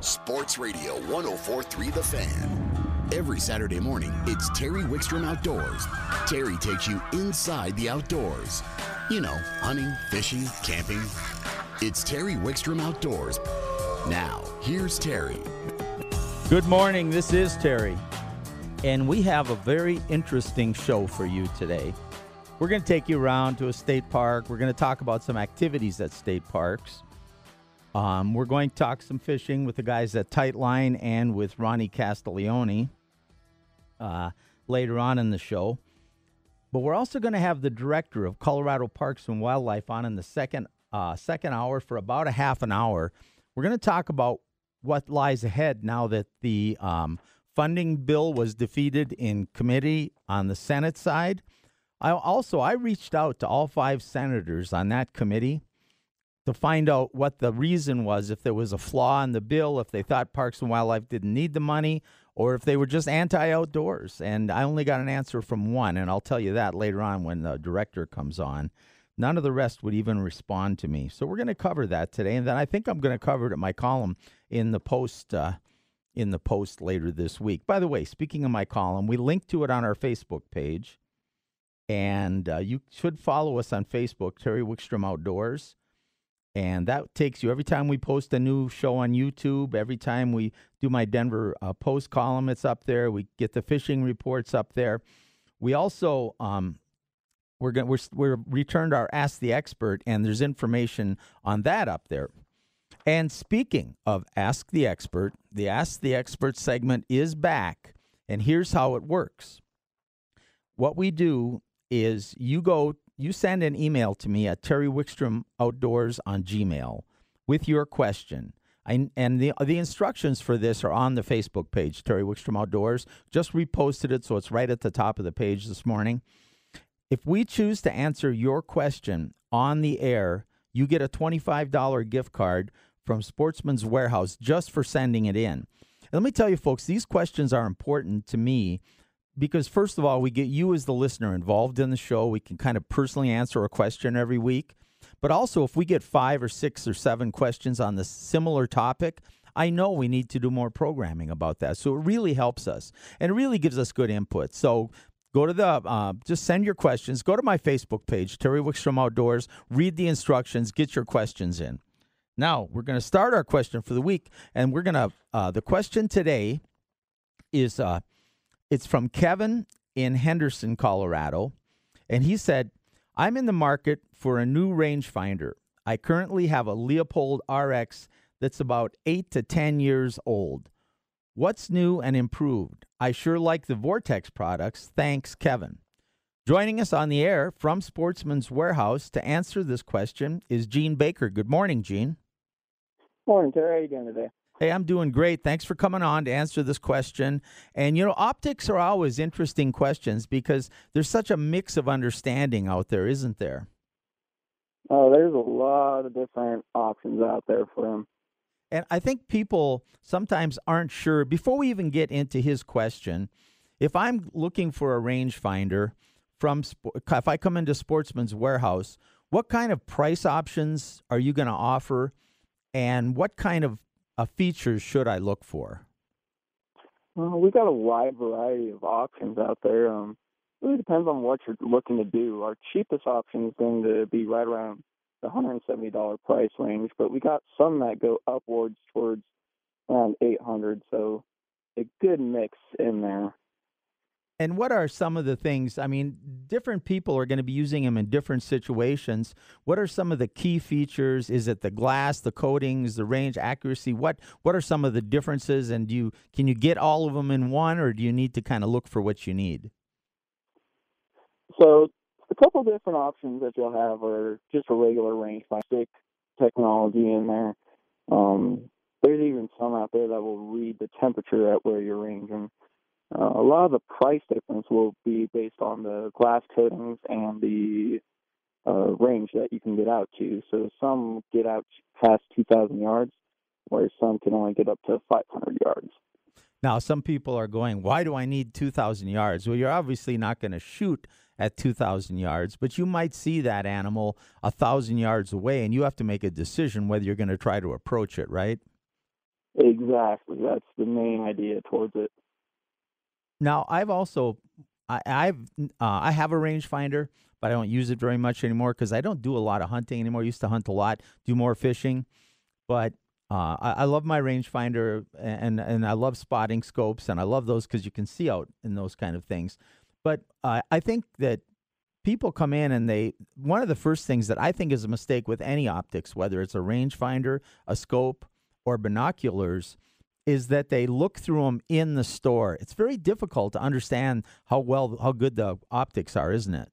Sports Radio 1043 The Fan. Every Saturday morning, it's Terry Wickstrom Outdoors. Terry takes you inside the outdoors. You know, hunting, fishing, camping. It's Terry Wickstrom Outdoors. Now, here's Terry. Good morning. This is Terry. And we have a very interesting show for you today. We're going to take you around to a state park. We're going to talk about some activities at state parks. Um, we're going to talk some fishing with the guys at Tightline and with Ronnie Castiglione uh, later on in the show. But we're also going to have the director of Colorado Parks and Wildlife on in the second uh, second hour for about a half an hour. We're going to talk about what lies ahead now that the um, funding bill was defeated in committee on the Senate side. I also I reached out to all five senators on that committee to find out what the reason was if there was a flaw in the bill, if they thought Parks and Wildlife didn't need the money, or if they were just anti outdoors. And I only got an answer from one, and I'll tell you that later on when the director comes on. None of the rest would even respond to me. So we're going to cover that today, and then I think I'm going to cover it in my column in the post. Uh, in the post later this week. By the way, speaking of my column, we link to it on our Facebook page, and uh, you should follow us on Facebook, Terry Wickstrom Outdoors. And that takes you every time we post a new show on YouTube, every time we do my Denver uh, Post column, it's up there. We get the fishing reports up there. We also um, we're going we're we're returned our Ask the Expert, and there's information on that up there. And speaking of Ask the Expert, the Ask the Expert segment is back, and here's how it works. What we do is you go you send an email to me at Terry Wickstrom Outdoors on Gmail with your question. I, and the the instructions for this are on the Facebook page, Terry Wickstrom Outdoors. Just reposted it, so it's right at the top of the page this morning. If we choose to answer your question on the air, you get a $25 gift card from Sportsman's Warehouse just for sending it in. And let me tell you, folks, these questions are important to me because first of all, we get you as the listener involved in the show. We can kind of personally answer a question every week. But also, if we get five or six or seven questions on the similar topic, I know we need to do more programming about that. So it really helps us and it really gives us good input. So go to the, uh, just send your questions. Go to my Facebook page, Terry Wickstrom Outdoors, read the instructions, get your questions in. Now, we're going to start our question for the week. And we're going to, uh, the question today is, uh, it's from Kevin in Henderson, Colorado. And he said, I'm in the market for a new rangefinder. I currently have a Leupold RX that's about eight to 10 years old. What's new and improved? I sure like the Vortex products. Thanks, Kevin. Joining us on the air from Sportsman's Warehouse to answer this question is Gene Baker. Good morning, Gene. Morning, Terry. How are you doing today? Hey, I'm doing great. Thanks for coming on to answer this question. And you know, optics are always interesting questions because there's such a mix of understanding out there, isn't there? Oh, there's a lot of different options out there for them. And I think people sometimes aren't sure before we even get into his question. If I'm looking for a rangefinder from if I come into Sportsman's Warehouse, what kind of price options are you going to offer and what kind of uh, features should I look for? Well, we've got a wide variety of options out there. Um, really depends on what you're looking to do. Our cheapest option is going to be right around the $170 price range, but we got some that go upwards towards around 800 so a good mix in there. And what are some of the things? I mean, different people are going to be using them in different situations. What are some of the key features? Is it the glass, the coatings, the range accuracy? What what are some of the differences? And do you can you get all of them in one, or do you need to kind of look for what you need? So a couple different options that you'll have are just a regular range by stick technology in there. Um, there's even some out there that will read the temperature at where you're ranging. Uh, a lot of the price difference will be based on the glass coatings and the uh, range that you can get out to. So some get out past 2,000 yards, whereas some can only get up to 500 yards. Now, some people are going, why do I need 2,000 yards? Well, you're obviously not going to shoot at 2,000 yards, but you might see that animal a 1,000 yards away, and you have to make a decision whether you're going to try to approach it, right? Exactly. That's the main idea towards it. Now, I've also I, I've uh, I have a rangefinder, but I don't use it very much anymore because I don't do a lot of hunting anymore. I used to hunt a lot, do more fishing, but uh, I, I, love my rangefinder and and I love spotting scopes and I love those because you can see out in those kind of things. But uh, I think that people come in and they one of the first things that I think is a mistake with any optics, whether it's a rangefinder, a scope, or binoculars, is that they look through them in the store. It's very difficult to understand how well how good the optics are, isn't it?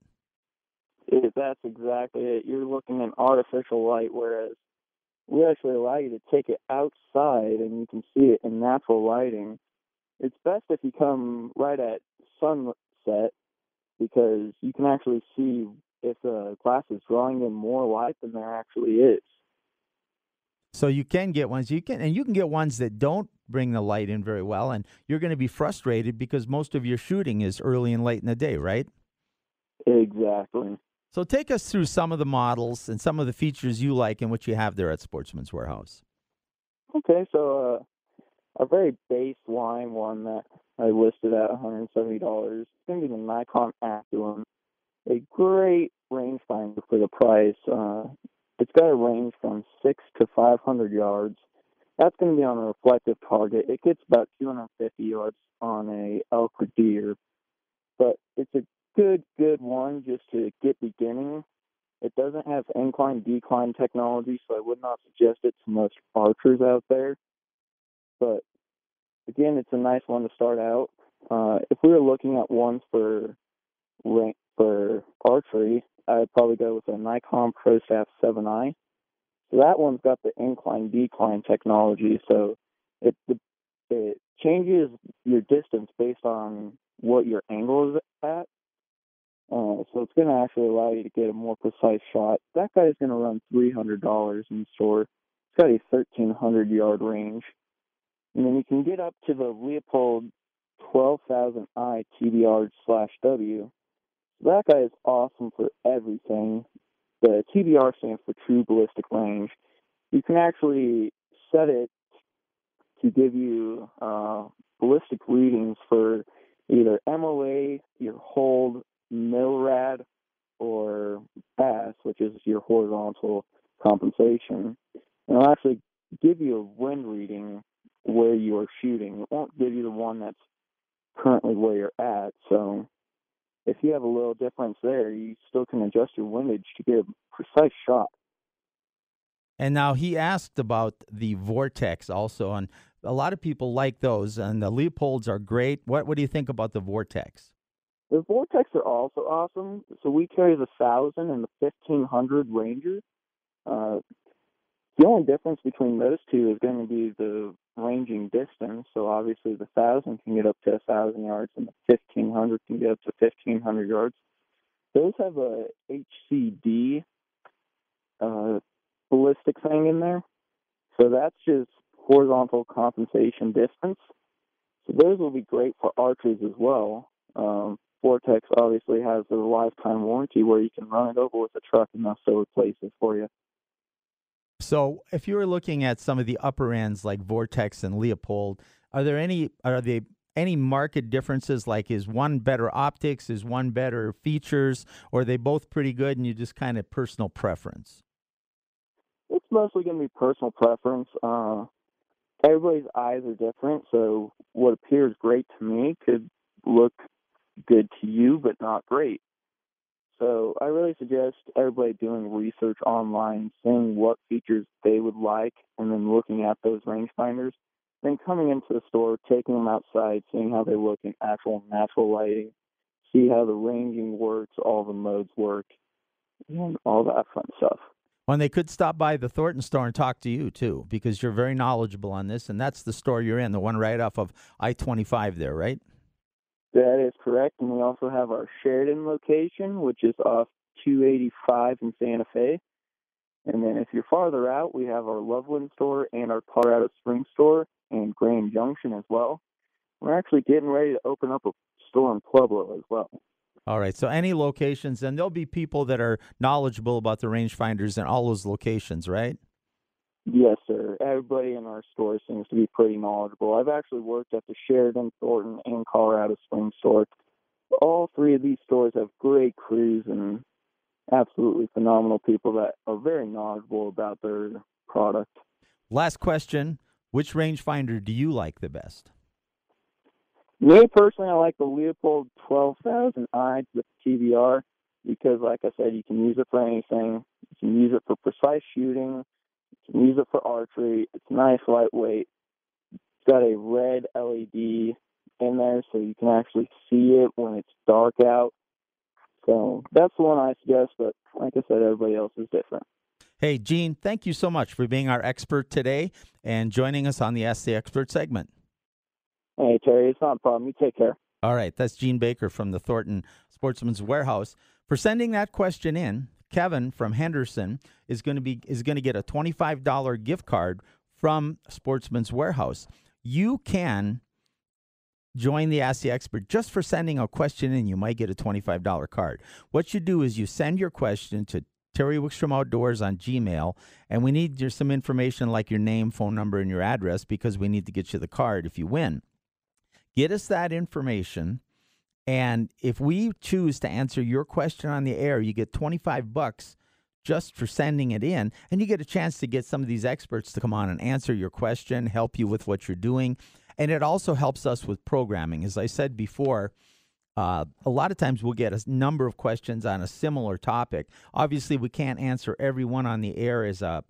that's exactly it. You're looking in artificial light, whereas we actually allow you to take it outside and you can see it in natural lighting. It's best if you come right at sunset because you can actually see if the glass is drawing in more light than there actually is. So you can get ones you can, and you can get ones that don't bring the light in very well, and you're going to be frustrated because most of your shooting is early and late in the day, right? Exactly. So take us through some of the models and some of the features you like and what you have there at Sportsman's Warehouse. Okay, so uh, a very baseline one that I listed at $170 is going to be the Nikon Aculon. A great rangefinder for the price. Uh, it's got a range from 6 to 500 yards. That's going to be on a reflective target. It gets about 250 yards on a elk or deer, but it's a good, good one just to get beginning. It doesn't have incline decline technology, so I would not suggest it to most archers out there. But again, it's a nice one to start out. Uh, if we were looking at ones for rank for archery, I'd probably go with a Nikon ProStaff 7i. So that one's got the incline decline technology, so it it changes your distance based on what your angle is at. Uh, so it's going to actually allow you to get a more precise shot. That guy is going to run $300 in store. It's got a 1,300 yard range. And then you can get up to the Leupold 12,000i TBR slash W. That guy is awesome for everything. The TBR stands for True Ballistic Range. You can actually set it to give you uh, ballistic readings for either MOA, your hold, MILRAD, or BAS, which is your horizontal compensation. And it'll actually give you a wind reading where you are shooting. It won't give you the one that's currently where you're at. So if you have a little difference there, you still can adjust your windage to get a precise shot. And now he asked about the Vortex also, and a lot of people like those, and the Leupolds are great. What what do you think about the Vortex? The Vortex are also awesome. So we carry the thousand and the fifteen hundred Ranger. Uh, the only difference between those two is going to be the ranging distance. So obviously the thousand can get up to a thousand yards, and the fifteen hundred can get up to fifteen hundred yards. Those have a HCD uh, ballistic thing in there, so that's just horizontal compensation distance. So those will be great for archers as well. Um, Vortex obviously has a lifetime warranty where you can run it over with a truck and they'll still replace it for you. So, if you were looking at some of the upper ends like Vortex and Leupold, are there any are they any market differences? Like, is one better optics? Is one better features? Or are they both pretty good and you just kind of personal preference? It's mostly going to be personal preference. Uh, everybody's eyes are different, so what appears great to me could look good to you, but not great. So I really suggest everybody doing research online, seeing what features they would like, and then looking at those rangefinders. Then coming into the store, taking them outside, seeing how they look in actual natural lighting, see how the ranging works, all the modes work, and all that fun stuff. Well, they could stop by the Thornton store and talk to you too, because you're very knowledgeable on this, and that's the store you're in, the one right off of I 25 there, right? That is correct. And we also have our Sheridan location, which is off 285 in Santa Fe. And then if you're farther out, we have our Loveland store and our Colorado Springs store and Grand Junction as well. We're actually getting ready to open up a store in Pueblo as well. All right. So any locations, and there'll be people that are knowledgeable about the rangefinders in all those locations, right? Yes, sir. Everybody in our store seems to be pretty knowledgeable. I've actually worked at the Sheridan, Thornton, and Colorado Springs store. All three of these stores have great crews and absolutely phenomenal people that are very knowledgeable about their product. Last question Which rangefinder do you like the best? Me personally, I like the Leupold 12,000i with TBR because, like I said, you can use it for anything. You can use it for precise shooting. Can use it for archery. It's nice, lightweight. It's got a red LED in there so you can actually see it when it's dark out. So that's the one I suggest, but like I said, everybody else is different. Hey, Gene, thank you so much for being our expert today and joining us on the Ask the Expert segment. Hey, Terry, it's not a problem. You take care. All right, that's Gene Baker from the Thornton Sportsman's Warehouse. For sending that question in, Kevin from Henderson is going to be is going to get a $25 gift card from Sportsman's Warehouse. You can join the Ask the Expert just for sending a question in. You might get a $25 card. What you do is you send your question to Terry Wickstrom Outdoors on Gmail, and we need your, some information like your name, phone number, and your address because we need to get you the card if you win. Get us that information, and if we choose to answer your question on the air, you get 25 bucks just for sending it in, and you get a chance to get some of these experts to come on and answer your question, help you with what you're doing, and it also helps us with programming. As I said before, uh, a lot of times we'll get a number of questions on a similar topic. Obviously, we can't answer everyone on the air as a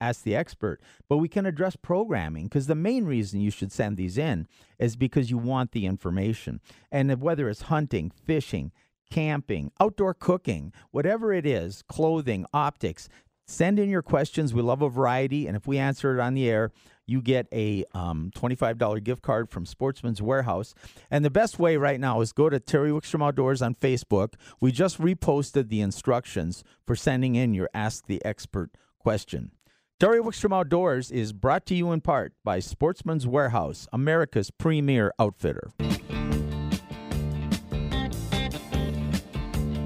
ask the expert, but we can address programming because the main reason you should send these in is because you want the information. And whether it's hunting, fishing, camping, outdoor cooking, whatever it is, clothing, optics, send in your questions. We love a variety, and if we answer it on the air, you get a um, $25 gift card from Sportsman's Warehouse. And the best way right now is go to Terry Wickstrom Outdoors on Facebook. We just reposted the instructions for sending in your Ask the Expert question. Terry Wickstrom Outdoors is brought to you in part by Sportsman's Warehouse, America's premier outfitter.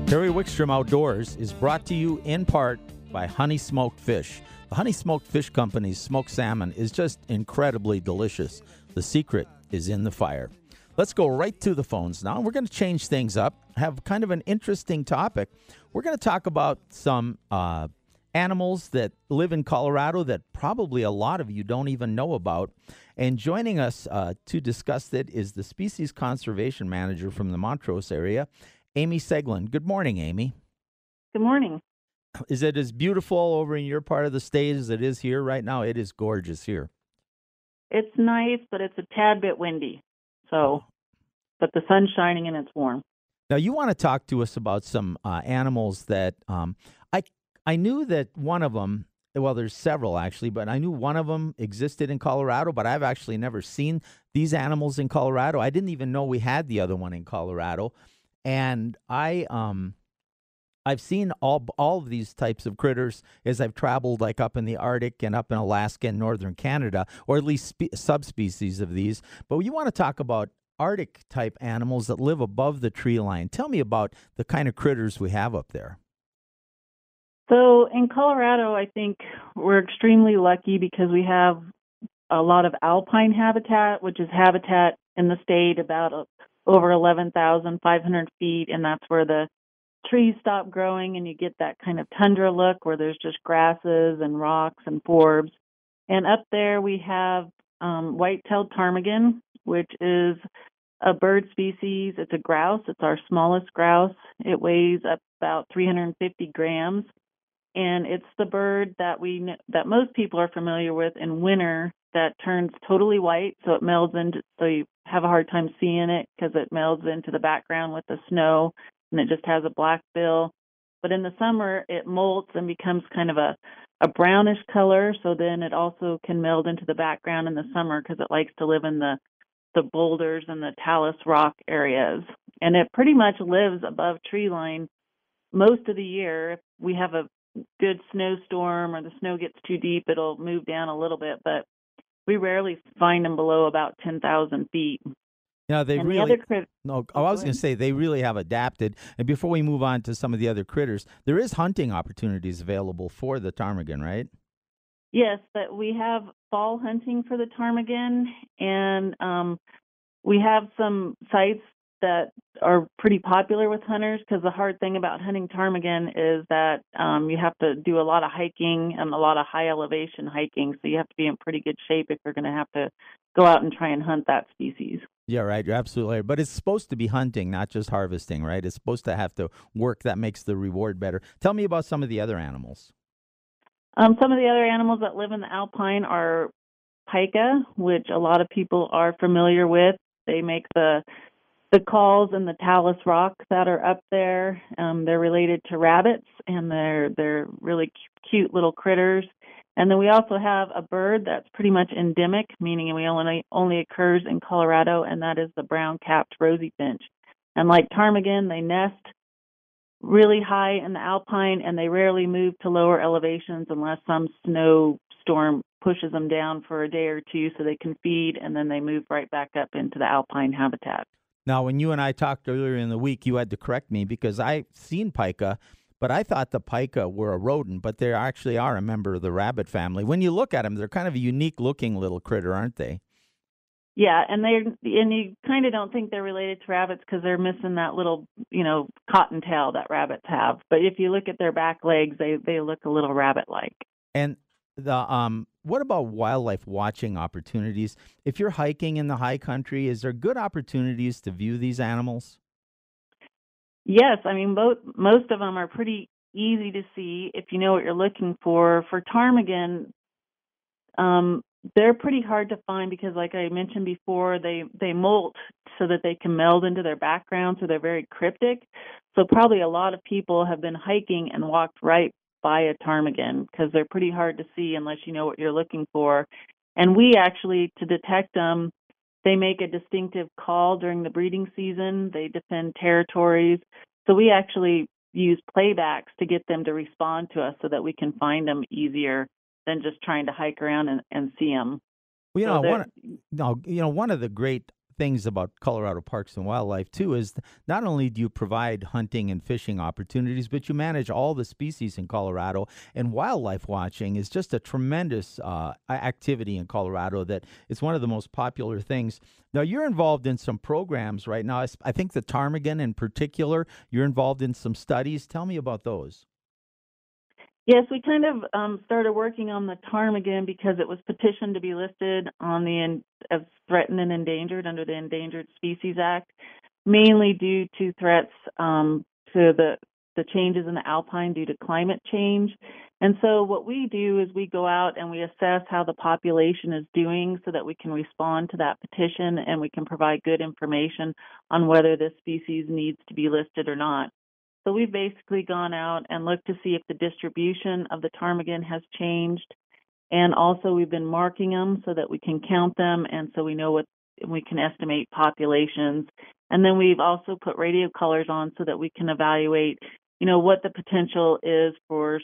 Terry Wickstrom Outdoors is brought to you in part by Honey Smoked Fish. The Honey Smoked Fish Company's smoked salmon is just incredibly delicious. The secret is in the fire. Let's go right to the phones now. We're going to change things up, have kind of an interesting topic. We're going to talk about some uh, animals that live in Colorado that probably a lot of you don't even know about. And joining us uh, to discuss it is the Species Conservation Manager from the Montrose area, Amy Seglund. Good morning, Amy. Good morning. Is it as beautiful over in your part of the state as it is here right now? It is gorgeous here. It's nice, but it's a tad bit windy. So, but the sun's shining and it's warm. Now, you want to talk to us about some uh, animals that um, I knew that one of them. Well, there's several actually, but I knew one of them existed in Colorado, but I've actually never seen these animals in Colorado. I didn't even know we had the other one in Colorado, and I um I've seen all all of these types of critters as I've traveled, like up in the Arctic and up in Alaska and northern Canada, or at least spe- subspecies of these. But you want to talk about Arctic type animals that live above the tree line. Tell me about the kind of critters we have up there. So in Colorado, I think we're extremely lucky because we have a lot of alpine habitat, which is habitat in the state about uh, over 11,500 feet, and that's where the trees stop growing and you get that kind of tundra look where there's just grasses and rocks and forbs. And up there we have um, white-tailed ptarmigan, which is a bird species. It's a grouse. It's our smallest grouse. It weighs about 350 grams, and it's the bird that we that most people are familiar with in winter that turns totally white, so it melds into. So you have a hard time seeing it because it melds into the background with the snow and it just has a black bill. But in the summer, it molts and becomes kind of a, a brownish color. So then it also can meld into the background in the summer because it likes to live in the the boulders and the talus rock areas. And it pretty much lives above tree line most of the year. If we have a good snowstorm or the snow gets too deep, it'll move down a little bit, but we rarely find them below about 10,000 feet. Yeah, they and really. The crit- no, oh, I was going to say they really have adapted. And before we move on to some of the other critters, there is hunting opportunities available for the ptarmigan, right? Yes, but we have fall hunting for the ptarmigan, and um, we have some sites that are pretty popular with hunters because the hard thing about hunting ptarmigan is that um, you have to do a lot of hiking and a lot of high elevation hiking. So you have to be in pretty good shape if you're going to have to go out and try and hunt that species. Yeah, right. You're absolutely right. But it's supposed to be hunting, not just harvesting, right? It's supposed to have to work that makes the reward better. Tell me about some of the other animals. Um, some of the other animals that live in the alpine are pika, which a lot of people are familiar with. They make the the calls and the talus rock that are up there. Um, they're related to rabbits, and they're they're really cute little critters. And then we also have a bird that's pretty much endemic, meaning we only only occurs in Colorado, and that is the brown-capped rosy finch. And like ptarmigan, they nest really high in the alpine, and they rarely move to lower elevations unless some snowstorm pushes them down for a day or two so they can feed, and then they move right back up into the alpine habitat. Now, when you and I talked earlier in the week, you had to correct me because I've seen pika, but I thought the pika were a rodent, but they actually are a member of the rabbit family. When you look at them, they're kind of a unique looking little critter, aren't they? Yeah, and they and you kind of don't think they're related to rabbits because they're missing that little, you know, cotton tail that rabbits have. But if you look at their back legs, they they look a little rabbit-like. And the um what about wildlife watching opportunities? If you're hiking in the high country, is there good opportunities to view these animals? Yes, I mean both most of them are pretty easy to see if you know what you're looking for. For ptarmigan, um, they're pretty hard to find because, like I mentioned before, they they molt so that they can meld into their background, so they're very cryptic. So probably a lot of people have been hiking and walked right by a ptarmigan because they're pretty hard to see unless you know what you're looking for. And we actually, to detect them, they make a distinctive call during the breeding season. They defend territories. So we actually use playbacks to get them to respond to us so that we can find them easier than just trying to hike around and, and see them. Well, you So know, one, no, you know, one of the great things about Colorado Parks and Wildlife too is not only do you provide hunting and fishing opportunities, but you manage all the species in Colorado. And wildlife watching is just a tremendous uh, activity in Colorado. That it's one of the most popular things. Now you're involved in some programs right now. I think the ptarmigan in particular. You're involved in some studies. Tell me about those. Yes, we kind of um, started working on the ptarmigan because it was petitioned to be listed on the en- as threatened and endangered under the Endangered Species Act, mainly due to threats um, to the the changes in the alpine due to climate change. And so what we do is we go out and we assess how the population is doing so that we can respond to that petition and we can provide good information on whether this species needs to be listed or not. So we've basically gone out and looked to see if the distribution of the ptarmigan has changed. And also we've been marking them so that we can count them and so we know what we can estimate populations. And then we've also put radio colors on so that we can evaluate, you know, what the potential is for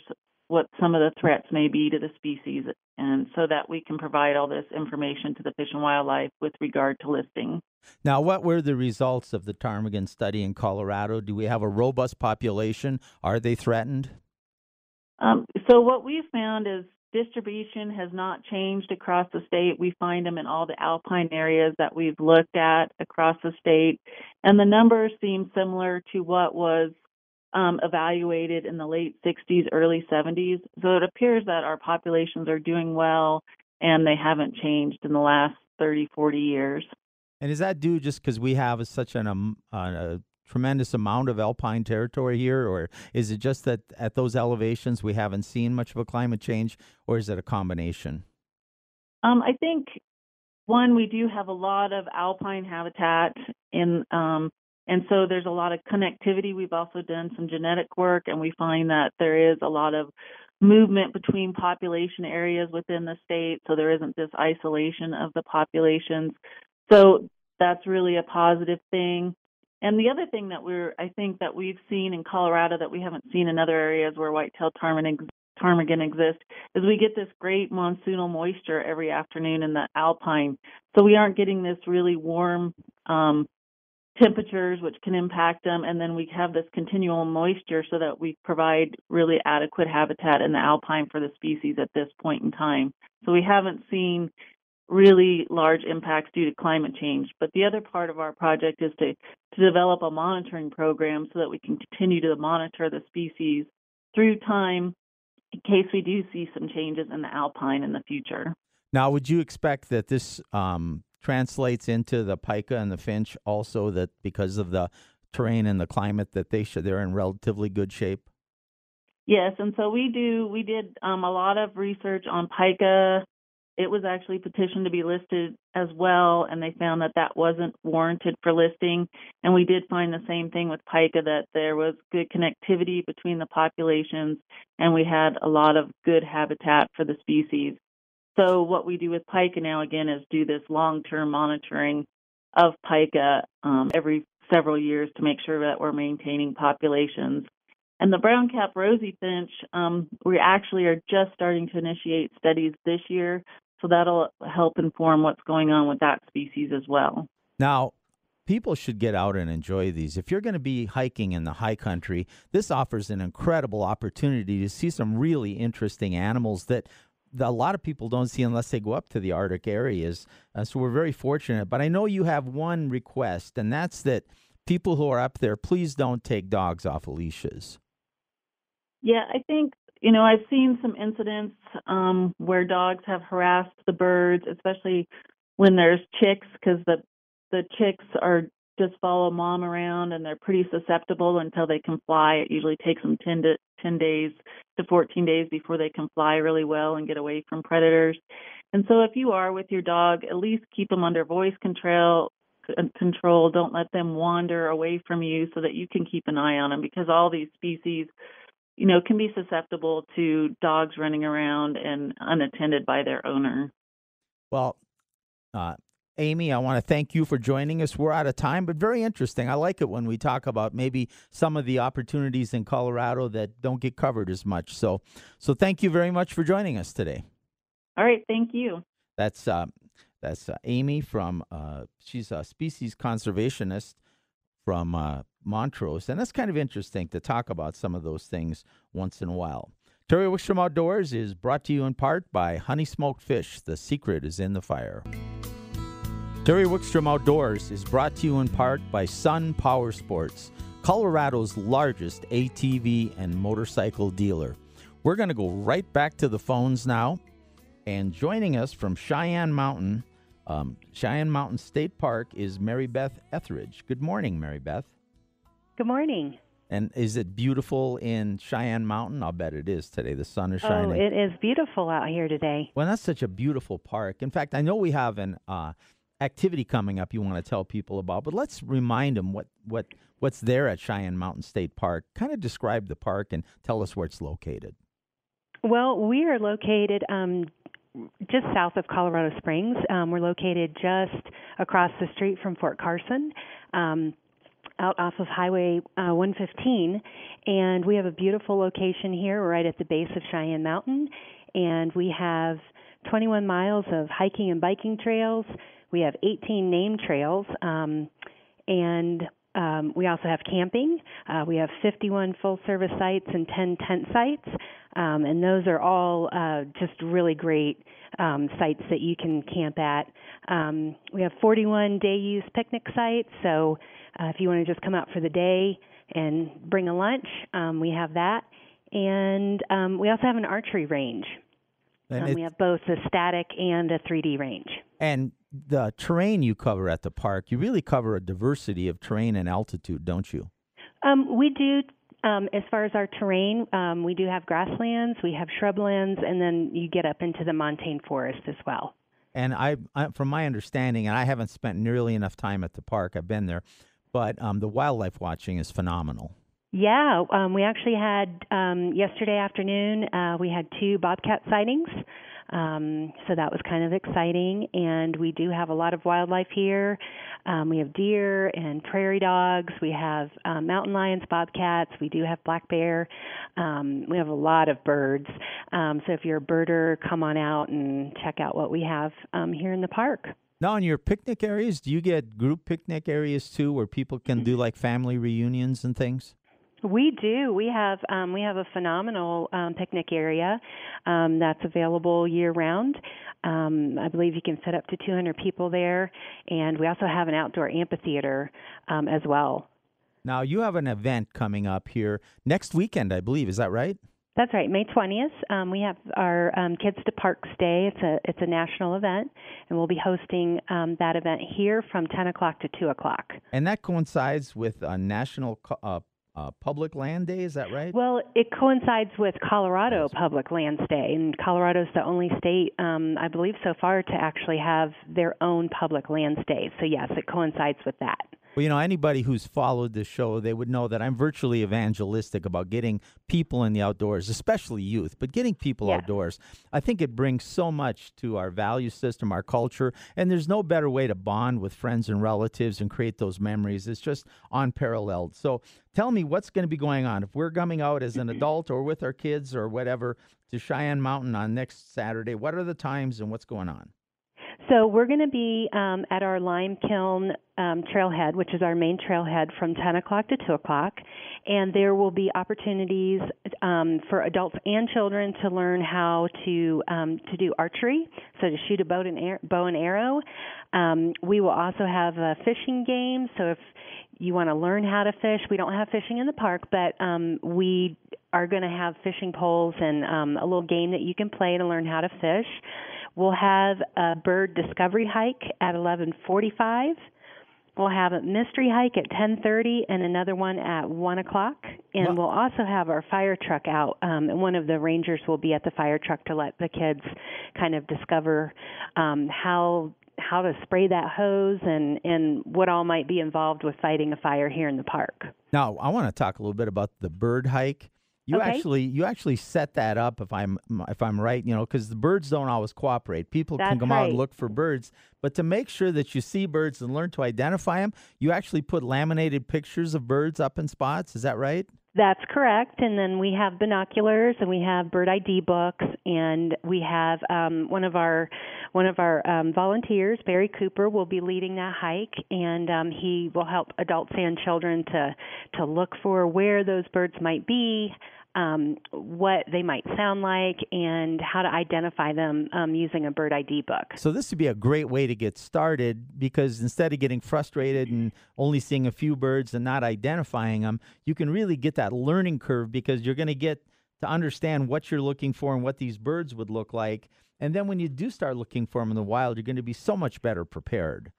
what some of the threats may be to the species and so that we can provide all this information to the Fish and Wildlife with regard to listing. Now, what were the results of the ptarmigan study in Colorado? Do we have a robust population? Are they threatened? Um, so what we've found is distribution has not changed across the state. We find them in all the alpine areas that we've looked at across the state, and the numbers seem similar to what was um, evaluated in the late 60s, early 70s. So it appears that our populations are doing well and they haven't changed in the last 30, 40 years. And is that due just because we have such an um, uh, a tremendous amount of alpine territory here, or is it just that at those elevations we haven't seen much of a climate change, or is it a combination? Um, I think one, we do have a lot of alpine habitat in, um, and so there's a lot of connectivity. We've also done some genetic work, and we find that there is a lot of movement between population areas within the state, so there isn't this isolation of the populations. So that's really a positive thing. And the other thing that we're, I think that we've seen in Colorado that we haven't seen in other areas where white-tailed ptarmigan, ptarmigan exist is we get this great monsoonal moisture every afternoon in the alpine. So we aren't getting this really warm um, temperatures, which can impact them, and then we have this continual moisture so that we provide really adequate habitat in the alpine for the species at this point in time. So we haven't seen really large impacts due to climate change. But the other part of our project is to, to develop a monitoring program so that we can continue to monitor the species through time in case we do see some changes in the alpine in the future. Now, would you expect that this um, translates into the pika and the finch also that because of the terrain and the climate that they should they're in relatively good shape? Yes, and so we do we did um, a lot of research on pika. It was actually petitioned to be listed as well, and they found that that wasn't warranted for listing. And we did find the same thing with pika that there was good connectivity between the populations, and we had a lot of good habitat for the species. So what we do with pika now again is do this long-term monitoring of pika um, every several years to make sure that we're maintaining populations. And the brown cap rosy finch, um, we actually are just starting to initiate studies this year, so that'll help inform what's going on with that species as well. Now, people should get out and enjoy these. If you're going to be hiking in the high country, this offers an incredible opportunity to see some really interesting animals that a lot of people don't see unless they go up to the Arctic areas. Uh, so we're very fortunate. But I know you have one request, and that's that people who are up there, please don't take dogs off of leashes. Yeah, I think you know I've seen some incidents um, where dogs have harassed the birds, especially when there's chicks, because the the chicks are just follow mom around and they're pretty susceptible until they can fly. It usually takes them 10 to 10 days to 14 days before they can fly really well and get away from predators. And so if you are with your dog, at least keep them under voice control control. Don't let them wander away from you so that you can keep an eye on them because all these species you know, can be susceptible to dogs running around and unattended by their owner. Well, uh, Amy, I want to thank you for joining us. We're out of time, but very interesting. I like it when we talk about maybe some of the opportunities in Colorado that don't get covered as much. So, so thank you very much for joining us today. All right, thank you. That's uh, that's uh, Amy from uh, she's a species conservationist from uh, Montrose, and that's kind of interesting to talk about some of those things once in a while. Terry Wickstrom Outdoors is brought to you in part by Honey Smoked Fish. The secret is in the fire. Terry Wickstrom Outdoors is brought to you in part by Sun Power Sports, Colorado's largest ATV and motorcycle dealer. We're going to go right back to the phones now. And joining us from Cheyenne Mountain, um, Cheyenne Mountain State Park, is Mary Beth Etheridge. Good morning, Mary Beth. Good morning. And is it beautiful in Cheyenne Mountain? I'll bet it is today. The sun is shining. Oh, it is beautiful out here today. Well, that's such a beautiful park. In fact, I know we have an uh, activity coming up you want to tell people about, but let's remind them what, what what's there at Cheyenne Mountain State Park. Kind of describe the park and tell us where it's located. Well, we are located um, just south of Colorado Springs. Um, we're located just across the street from Fort Carson. Um, out off of Highway uh, 115, and we have a beautiful location here right at the base of Cheyenne Mountain, and we have 21 miles of hiking and biking trails, we have 18 name trails, um, and um, we also have camping. Uh, we have 51 full service sites and 10 tent sites, um, and those are all uh, just really great um, sites that you can camp at. Um, we have 41 day use picnic sites, so uh, if you want to just come out for the day and bring a lunch, um, we have that. And um, we also have an archery range. And um, we have both a static and a 3D range. And the terrain you cover at the park, you really cover a diversity of terrain and altitude, don't you? Um, we do. Um, as far as our terrain, um, we do have grasslands, we have shrublands, and then you get up into the montane forest as well. And I, I, from my understanding, and I haven't spent nearly enough time at the park. I've been there, but um, the wildlife watching is phenomenal. Yeah, um, we actually had um, yesterday afternoon. Uh, we had two bobcat sightings. Um, so that was kind of exciting. And we do have a lot of wildlife here. Um, we have deer and prairie dogs. We have um, mountain lions, bobcats. We do have black bear. Um, we have a lot of birds. Um, so if you're a birder, come on out and check out what we have um, here in the park. Now, in your picnic areas, do you get group picnic areas too, where people can do like family reunions and things? We do. We have um, we have a phenomenal um, picnic area um, that's available year round. Um, I believe you can fit up to 200 people there, and we also have an outdoor amphitheater um, as well. Now, you have an event coming up here next weekend, I believe. Is that right? That's right. May 20th, um, we have our um, Kids to Parks Day. It's a it's a national event, and we'll be hosting um, that event here from 10 o'clock to 2 o'clock. And that coincides with a national co- uh, uh, public land day. Is that right? Well, it coincides with Colorado Public Lands Day, and Colorado's the only state, um, I believe, so far to actually have their own public lands day. So yes, it coincides with that. Well, you know, anybody who's followed the show, they would know that I'm virtually evangelistic about getting people in the outdoors, especially youth, but getting people Yes. outdoors. I think it brings so much to our value system, our culture, and there's no better way to bond with friends and relatives and create those memories. It's just unparalleled. So tell me what's going to be going on. If we're coming out as an mm-hmm. adult or with our kids or whatever to Cheyenne Mountain on next Saturday, what are the times and what's going on? So we're going to be um, at our Lime Kiln um, trailhead, which is our main trailhead, from 10 o'clock to 2 o'clock, and there will be opportunities um, for adults and children to learn how to um, to do archery, so to shoot a bow and, ar- bow and arrow. Um, we will also have a fishing game, so if you want to learn how to fish, we don't have fishing in the park, but um, we are going to have fishing poles and um, a little game that you can play to learn how to fish. We'll have a bird discovery hike at 11:45. We'll have a mystery hike at 10:30 and another one at 1 o'clock. And Well- we'll also have our fire truck out. Um, and one of the rangers will be at the fire truck to let the kids kind of discover um, how how to spray that hose and and what all might be involved with fighting a fire here in the park. Now, I want to talk a little bit about the bird hike. You Okay. actually you actually set that up if I'm if I'm right, you know, because the birds don't always cooperate. People can That's come out and look for birds, but to make sure that you see birds and learn to identify them, you actually put laminated pictures of birds up in spots. Is that right? That's correct. And then we have binoculars and we have bird ID books and we have um, one of our one of our um, volunteers, Barry Cooper, will be leading that hike and um, he will help adults and children to to look for where those birds might be. Um, what they might sound like and how to identify them um, using a bird ID book. So this would be a great way to get started because instead of getting frustrated and only seeing a few birds and not identifying them, you can really get that learning curve because you're going to get to understand what you're looking for and what these birds would look like. And then when you do start looking for them in the wild, you're going to be so much better prepared.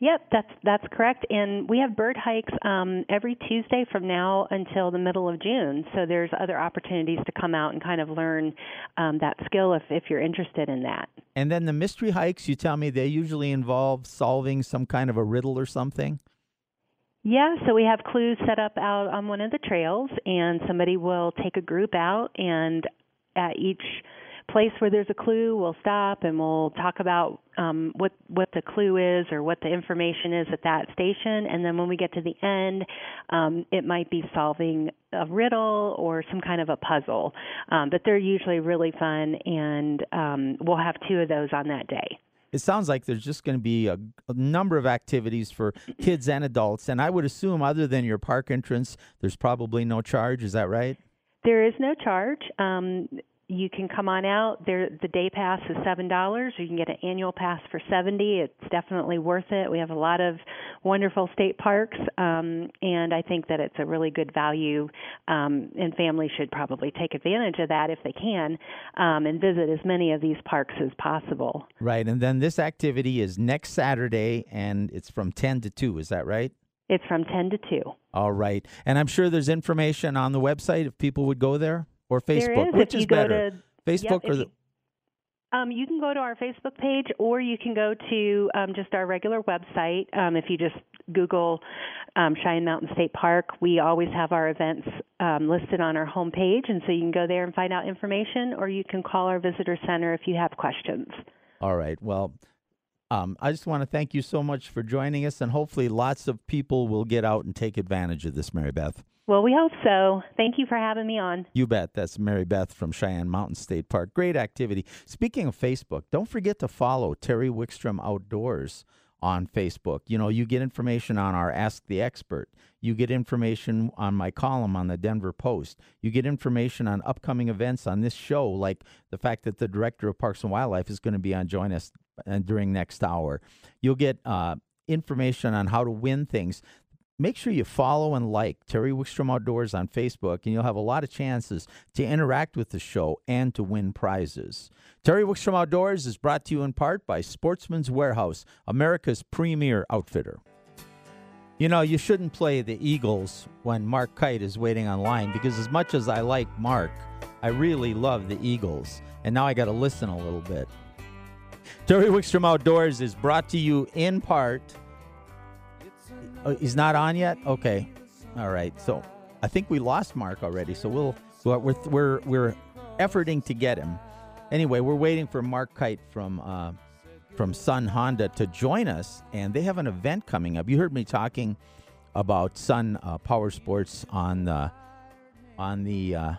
Yep, that's that's correct. And we have bird hikes um, every Tuesday from now until the middle of June. So there's other opportunities to come out and kind of learn um, that skill if if you're interested in that. And then the mystery hikes, you tell me they usually involve solving some kind of a riddle or something. Yeah, so we have clues set up out on one of the trails, and somebody will take a group out, and at each place where there's a clue, we'll stop and we'll talk about um, what what the clue is or what the information is at that station, and then when we get to the end, um, it might be solving a riddle or some kind of a puzzle. Um, but they're usually really fun, and um, we'll have two of those on that day. It sounds like there's just going to be a, a number of activities for kids and adults. And I would assume, other than your park entrance, there's probably no charge. Is that right? There is no charge. Um, you can come on out. There, the day pass is seven dollars. You can get an annual pass for seventy. It's definitely worth it. We have a lot of wonderful state parks, um, and I think that it's a really good value. Um, and families should probably take advantage of that if they can, um, and visit as many of these parks as possible. Right. And then this activity is next Saturday, and it's from 10 to 2. Is that right? It's from ten to two. All right. And I'm sure there's information on the website if people would go there or Facebook. Is Which is better? to Facebook Yep, or the. you- Um, you can go to our Facebook page, or you can go to um, just our regular website. Um, if you just Google um, Cheyenne Mountain State Park, we always have our events um, listed on our homepage, and so you can go there and find out information, or you can call our visitor center if you have questions. All right. Well, um, I just want to thank you so much for joining us, and hopefully lots of people will get out and take advantage of this, Mary Beth. Well, we hope so. Thank you for having me on. You bet. That's Mary Beth from Cheyenne Mountain State Park. Great activity. Speaking of Facebook, don't forget to follow Terry Wickstrom Outdoors on Facebook. You know, you get information on our Ask the Expert. You get information on my column on the Denver Post. You get information on upcoming events on this show, like the fact that the director of Parks and Wildlife is going to be on Join Us uh, during next hour. You'll get uh, information on how to win things make sure you follow and like Terry Wickstrom Outdoors on Facebook, and you'll have a lot of chances to interact with the show and to win prizes. Terry Wickstrom Outdoors is brought to you in part by Sportsman's Warehouse, America's premier outfitter. You know, you shouldn't play the Eagles when Mark Kite is waiting online because, as much as I like Mark, I really love the Eagles. And now I got to listen a little bit. Terry Wickstrom Outdoors is brought to you in part Oh, he's not on yet. Okay, all right. So I think we lost Mark already. So we'll we're we're we're efforting to get him. Anyway, we're waiting for Mark Kite from uh, from Sun Honda to join us, and they have an event coming up. You heard me talking about Sun uh, Power Sports on the on the uh,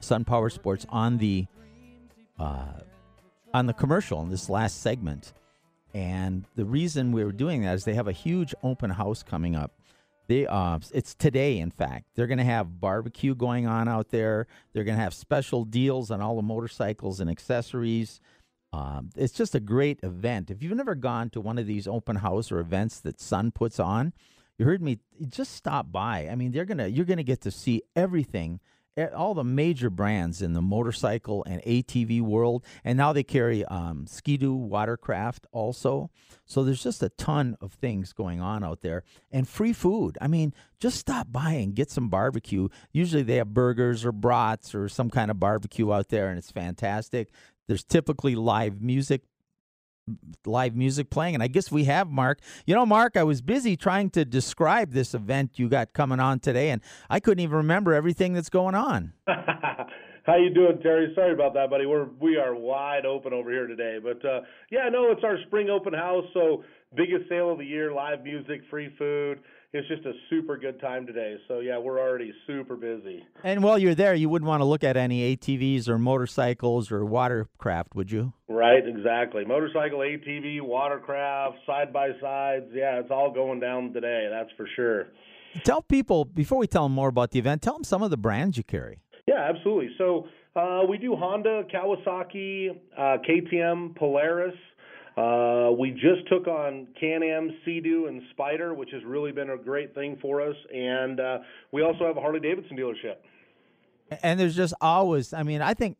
Sun Power Sports on the uh, on the commercial in this last segment. And the reason we are doing that is they have a huge open house coming up. They uh, it's today, in fact. They're going to have barbecue going on out there. They're going to have special deals on all the motorcycles and accessories. Um, it's just a great event. If you've never gone to one of these open house or events that Sun puts on, you heard me. Just stop by. I mean, they're gonna you're gonna get to see everything all the major brands in the motorcycle and ATV world, and now they carry um, Ski-Doo watercraft also. So there's just a ton of things going on out there, and free food. I mean, just stop by and get some barbecue. Usually they have burgers or brats or some kind of barbecue out there, and it's fantastic. There's typically live music live music playing. And I guess we have Mark. You know, Mark, I was busy trying to describe this event you got coming on today, and I couldn't even remember everything that's going on. How you doing, Terry? Sorry about that, buddy. We're we are wide open over here today, but uh, yeah, no, it's our spring open house. So biggest sale of the year, live music, free food it's just a super good time today. So yeah, we're already super busy. And while you're there, you wouldn't want to look at any ATVs or motorcycles or watercraft, would you? Right, exactly. Motorcycle, ATV, watercraft, side by sides. Yeah, it's all going down today. That's for sure. Tell people before we tell them more about the event. Tell them some of the brands you carry. Yeah, absolutely. So uh, we do Honda, Kawasaki, uh, KTM, Polaris. Uh, we just took on Can-Am, Sea-Doo, and Spyder, which has really been a great thing for us. And uh, we also have a Harley-Davidson dealership. And there's just always, I mean, I think,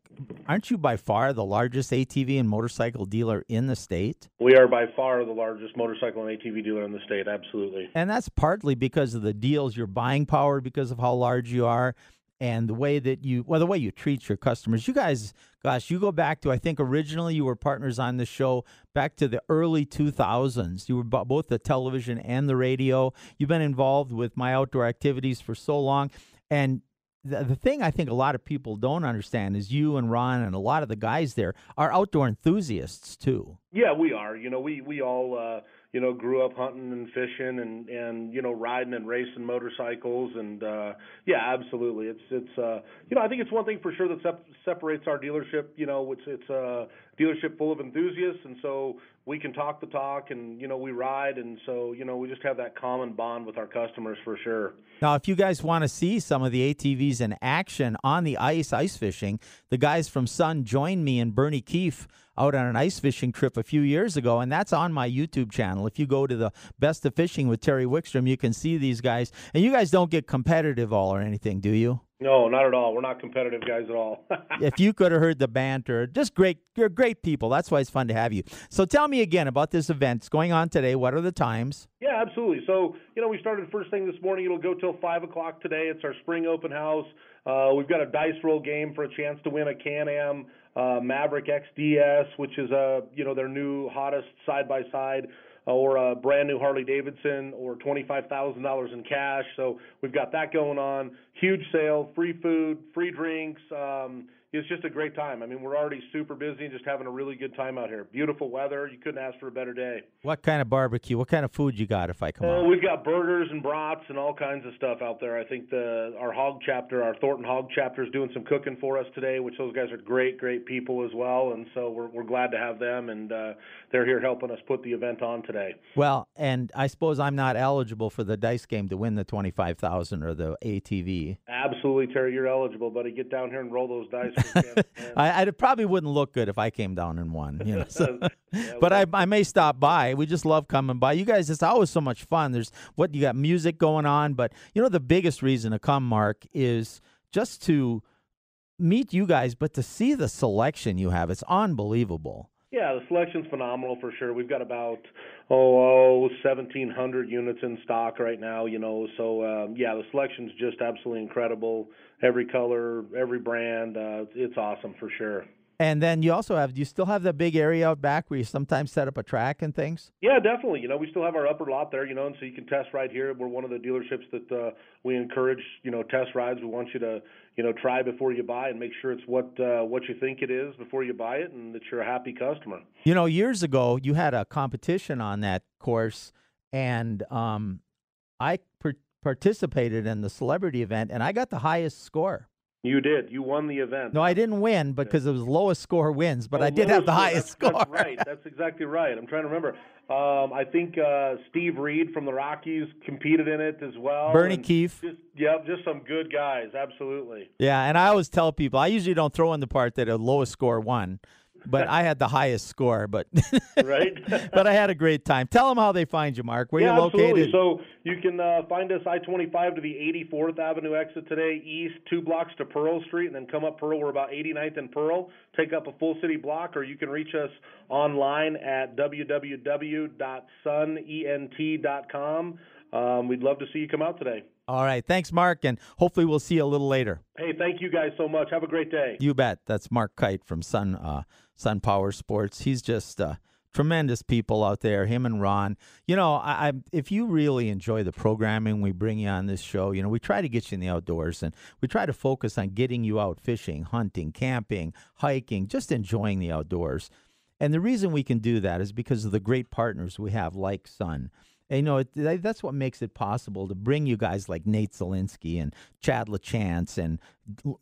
aren't you by far the largest ATV and motorcycle dealer in the state? We are by far the largest motorcycle and ATV dealer in the state, absolutely. And that's partly because of the deals, your buying power, because of how large you are, and the way that you well the way you treat your customers you guys gosh you go back to i think originally you were partners on the show back to the early 2000s you were both the television and the radio you've been involved with my outdoor activities for so long and the, the thing I think a lot of people don't understand is you and Ron and a lot of the guys there are outdoor enthusiasts too. Yeah, we are. You know, we we all uh, you know, grew up hunting and fishing and and you know riding and racing motorcycles and uh yeah, absolutely. It's it's uh you know, I think it's one thing for sure that sep- separates our dealership, you know, it's it's a dealership full of enthusiasts and so we can talk the talk and you know, we ride and so, you know, we just have that common bond with our customers for sure. Now, if you guys want to see some of the ATVs in action on the ice ice fishing, the guys from Sun joined me and Bernie Keefe out on an ice fishing trip a few years ago, and that's on my YouTube channel. If you go to the Best of Fishing with Terry Wickstrom, you can see these guys. And you guys don't get competitive all or anything, do you? No, not at all. We're not competitive guys at all. if you could have heard the banter, just great, you're great people. That's why it's fun to have you. So tell me again about this event. It's going on today. What are the times? Yeah, absolutely. So you know, we started first thing this morning. It'll go till five o'clock today. It's our spring open house. Uh, we've got a dice roll game for a chance to win a Can-Am uh, Maverick XDS, which is a you know their new hottest side by side, or a brand new Harley Davidson, or twenty five thousand dollars in cash. So we've got that going on. Huge sale, free food, free drinks. Um, it's just a great time. I mean, we're already super busy and just having a really good time out here. Beautiful weather. You couldn't ask for a better day. What kind of barbecue? What kind of food you got? If I come Oh, out, we've got burgers and brats and all kinds of stuff out there. I think the our hog chapter, our Thornton Hog chapter, is doing some cooking for us today, which those guys are great, great people as well, and so we're we're glad to have them, and uh, they're here helping us put the event on today. well, and I suppose I'm not eligible for the dice game to win the twenty five thousand or the ATV. Absolutely, Terry, you're eligible, buddy. Get down here and roll those dice. For the chance to win. I, I probably wouldn't look good if I came down and won. You know, so- Yeah, but I, I may stop by. We just love coming by. You guys, it's always so much fun. There's what you got music going on, but you know the biggest reason to come, Mark, is just to meet you guys, but to see the selection you have. It's unbelievable. Yeah, the selection's phenomenal for sure. We've got about oh, oh 1,700 units in stock right now. You know, so um, yeah, the selection's just absolutely incredible. Every color, every brand, uh, it's awesome for sure. And then you also have, do you still have that big area out back where you sometimes set up a track and things? Yeah, definitely. You know, we still have our upper lot there, you know, and so you can test right here. We're one of the dealerships that uh, we encourage, you know, test rides. We want you to, you know, try before you buy and make sure it's what uh, what you think it is before you buy it, and that you're a happy customer. You know, years ago, you had a competition on that course, and um, I par- participated in the celebrity event, and I got the highest score. You did. You won the event. No, I didn't win because it was lowest score wins, but Oh, I did have the lowest highest score. score. That's, that's right. That's exactly right. I'm trying to remember. Um, I think uh, Steve Reed from the Rockies competed in it as well. Bernie and Keefe. Just, yep, just some good guys. Absolutely. Yeah, and I always tell people I usually don't throw in the part that a lowest score won, but I had the highest score. But Right. but I had a great time. Tell them how they find you, Mark. Where yeah, you located? absolutely. So you can uh, find us I-25 to the 84th Avenue exit today, east two blocks to Pearl Street, and then come up Pearl. We're about 89th and Pearl. Take up a full city block, or you can reach us online at www.sunent.com. Um, we'd love to see you come out today. All right, thanks, Mark, and hopefully we'll see you a little later. Hey, thank you guys so much. Have a great day. You bet. That's Mark Kite from Sun uh, Sun Power Sports. He's just uh, tremendous people out there. Him and Ron. You know, I, I if you really enjoy the programming we bring you on this show, you know, we try to get you in the outdoors and we try to focus on getting you out fishing, hunting, camping, hiking, just enjoying the outdoors. And the reason we can do that is because of the great partners we have, like Sun. You know, it, that's what makes it possible to bring you guys like Nate Zelinsky and Chad LaChance and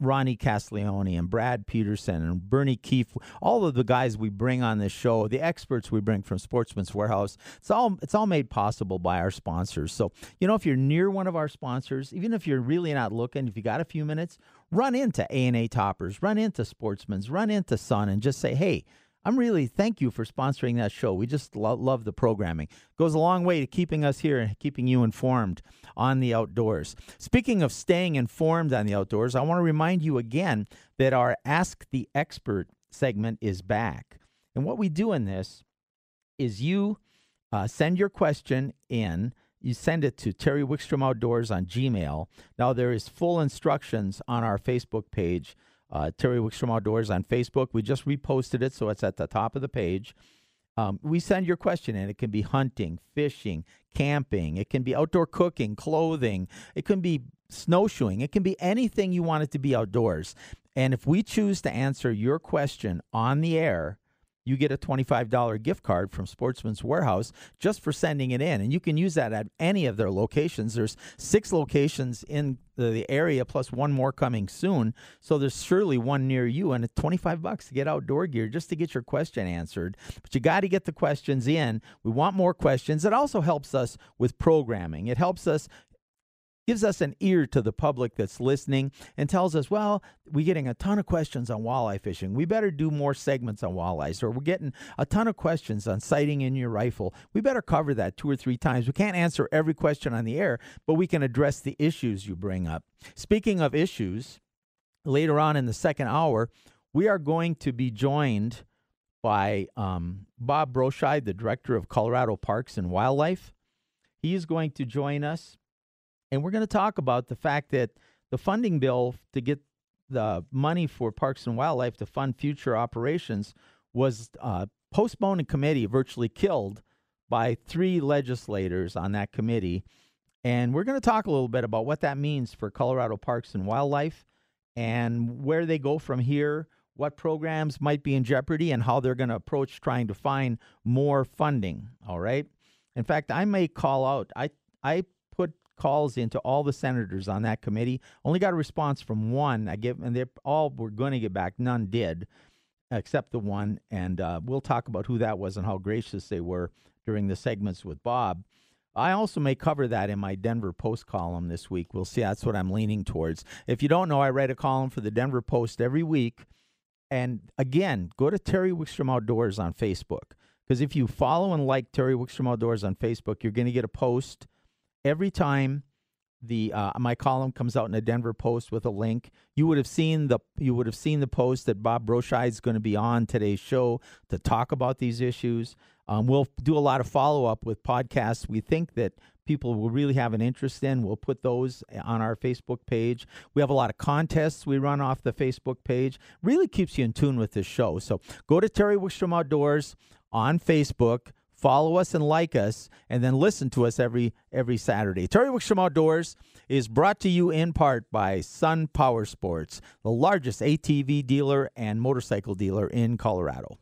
Ronnie Castiglione and Brad Peterson and Bernie Keefe. All of the guys we bring on this show, the experts we bring from Sportsman's Warehouse, it's all it's all made possible by our sponsors. So, you know, if you're near one of our sponsors, even if you're really not looking, if you got a few minutes, run into A&A Toppers, run into Sportsman's, run into Sun and just say, "Hey, I'm really thank you for sponsoring that show. We just lo- love the programming. Goes a long way to keeping us here and keeping you informed on the outdoors. Speaking of staying informed on the outdoors, I want to remind you again that our Ask the Expert segment is back. And what we do in this is you uh, send your question in. You send it to Terry Wickstrom Outdoors on Gmail. Now there is full instructions on our Facebook page uh, Terry Wickstrom Outdoors on Facebook. We just reposted it, so it's at the top of the page. Um, we send your question in. It can be hunting, fishing, camping. It can be outdoor cooking, clothing. It can be snowshoeing. It can be anything you want it to be outdoors. And if we choose to answer your question on the air, you get a $25 gift card from Sportsman's Warehouse just for sending it in. And you can use that at any of their locations. There's six locations in the, area, plus one more coming soon. So there's surely one near you. And it's 25 bucks to get outdoor gear just to get your question answered. But you got to get the questions in. We want more questions. It also helps us with programming. It helps us gives us an ear to the public that's listening and tells us, well, we're getting a ton of questions on walleye fishing. We better do more segments on walleyes, or we're getting a ton of questions on sighting in your rifle. We better cover that two or three times. We can't answer every question on the air, but we can address the issues you bring up. Speaking of issues, later on in the second hour, we are going to be joined by um, Bob Broscheid, the director of Colorado Parks and Wildlife. He is going to join us and we're going to talk about the fact that the funding bill to get the money for Parks and Wildlife to fund future operations was uh, postponed in committee, virtually killed by three legislators on that committee. And we're going to talk a little bit about what that means for Colorado Parks and Wildlife and where they go from here, what programs might be in jeopardy, and how they're going to approach trying to find more funding. All right. In fact, I may call out. I I calls into all the senators on that committee. Only got a response from one. I give, and they all were going to get back. None did, except the one. And uh, we'll talk about who that was and how gracious they were during the segments with Bob. I also may cover that in my Denver Post column this week. We'll see. That's what I'm leaning towards. If you don't know, I write a column for the Denver Post every week. And again, go to Terry Wickstrom Outdoors on Facebook. Because if you follow and like Terry Wickstrom Outdoors on Facebook, you're going to get a post every time the uh, my column comes out in the Denver Post with a link. You would have seen the you would have seen the post that Bob Broscheid is going to be on today's show to talk about these issues. Um, we'll do a lot of follow up with podcasts. We think that people will really have an interest in. We'll put those on our Facebook page. We have a lot of contests we run off the Facebook page. Really keeps you in tune with this show. So go to Terry Wickstrom Outdoors on Facebook follow us and like us, and then listen to us every every Saturday. Terry Wickstrom Outdoors is brought to you in part by Sun Power Sports, the largest ATV dealer and motorcycle dealer in Colorado.